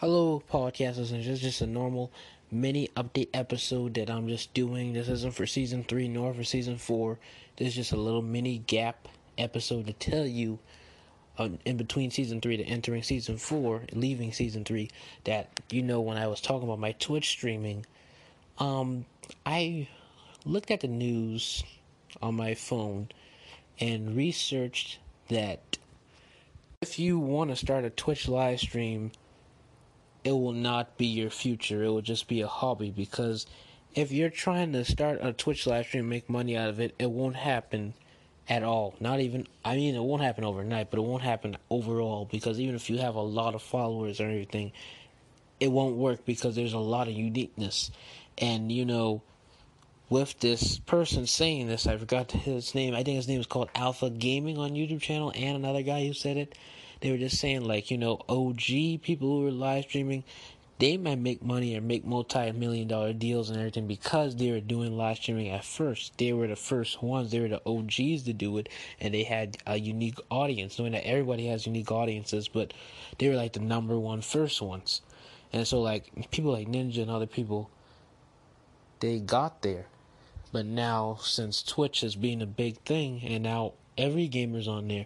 Hello, podcasters, and it's just a normal mini update episode that I'm just doing. This isn't for season three nor for season four. This is just a little mini gap episode to tell you uh, in between season three to entering season four, leaving season three, that you know when I was talking about my Twitch streaming, um, I looked at the news on my phone and researched that if you want to start a Twitch live stream it will not be your future. It will just be a hobby because if you're trying to start a Twitch live stream make money out of it, it won't happen at all. Not even I mean it won't happen overnight, but it won't happen overall because even if you have a lot of followers or everything, it won't work because there's a lot of uniqueness. And you know, with this person saying this, I forgot his name. I think his name is called Alpha Gaming on YouTube channel and another guy who said it they were just saying like you know OG people who were live streaming they might make money or make multi-million dollar deals and everything because they were doing live streaming at first. They were the first ones. They were the OGs to do it, and they had a unique audience. Knowing that everybody has unique audiences, but they were like the number one first ones. And so, like people like Ninja and other people, they got there. But now, since Twitch is being a big thing, and now every gamer's on there,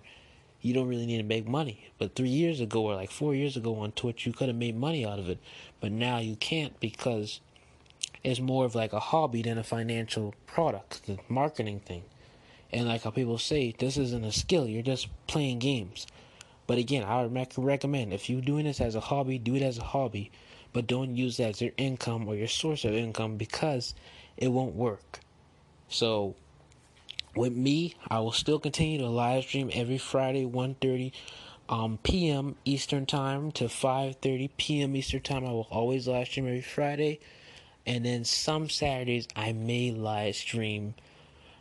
you don't really need to make money. But three years ago or like four years ago on Twitch, you could have made money out of it. But now you can't because it's more of like a hobby than a financial product, the marketing thing. And like how people say, this isn't a skill, you're just playing games. But again, I would recommend if you're doing this as a hobby, do it as a hobby, but don't use that as your income or your source of income because it won't work. So with me, I will still continue to live stream every Friday, 1.30 um, p.m. Eastern Time to 5.30 p.m. Eastern Time. I will always live stream every Friday. And then some Saturdays, I may live stream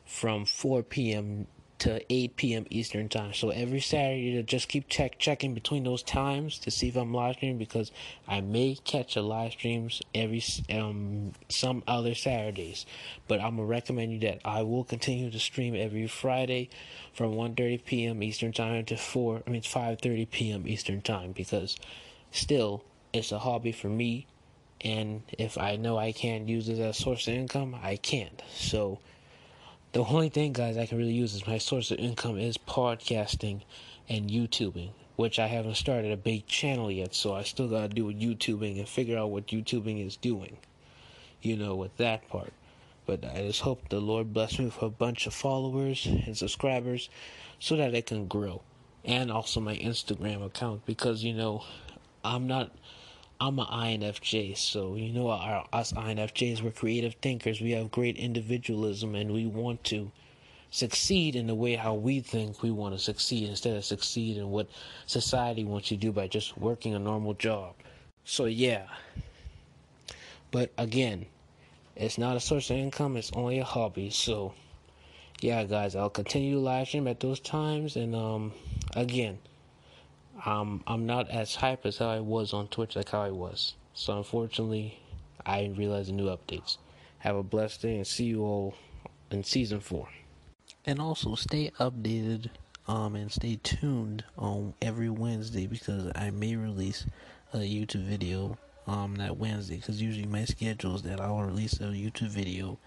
from 4 p.m to 8 p.m. Eastern time. So every Saturday, to just keep check checking between those times to see if I'm live streaming because I may catch a live streams every um some other Saturdays. But I'm gonna recommend you that I will continue to stream every Friday from 1:30 p.m. Eastern time to 4. I mean 5:30 p.m. Eastern time because still it's a hobby for me. And if I know I can't use it as a source of income, I can't. So the only thing, guys, I can really use as my source of income is podcasting and YouTubing, which I haven't started a big channel yet, so I still gotta do with YouTubing and figure out what YouTubing is doing, you know, with that part. But I just hope the Lord bless me with a bunch of followers and subscribers so that I can grow. And also my Instagram account because, you know, I'm not I'm an INFJ, so you know our, us INFJs, we're creative thinkers. We have great individualism, and we want to succeed in the way how we think we want to succeed instead of succeed in what society wants you to do by just working a normal job. So yeah. But again, it's not a source of income, it's only a hobby. So yeah guys, I'll continue live stream at those times and um again um, I'm not as hype as how I was on Twitch, like how I was. So unfortunately, I didn't realize the new updates. Have a blessed day and see you all in season four. And also stay updated um, and stay tuned on every Wednesday because I may release a YouTube video um, that Wednesday because usually my schedule is that I'll release a YouTube video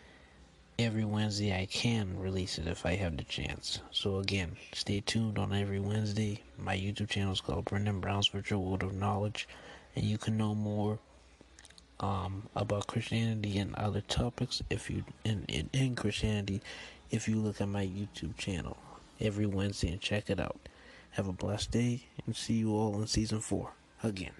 every Wednesday I can release it if I have the chance. So again, stay tuned on every Wednesday. My YouTube channel is called Brendan Brown's Virtual World of Knowledge, and you can know more um, about Christianity and other topics if you in, in in Christianity if you look at my YouTube channel every Wednesday and check it out. Have a blessed day and see you all in season four again.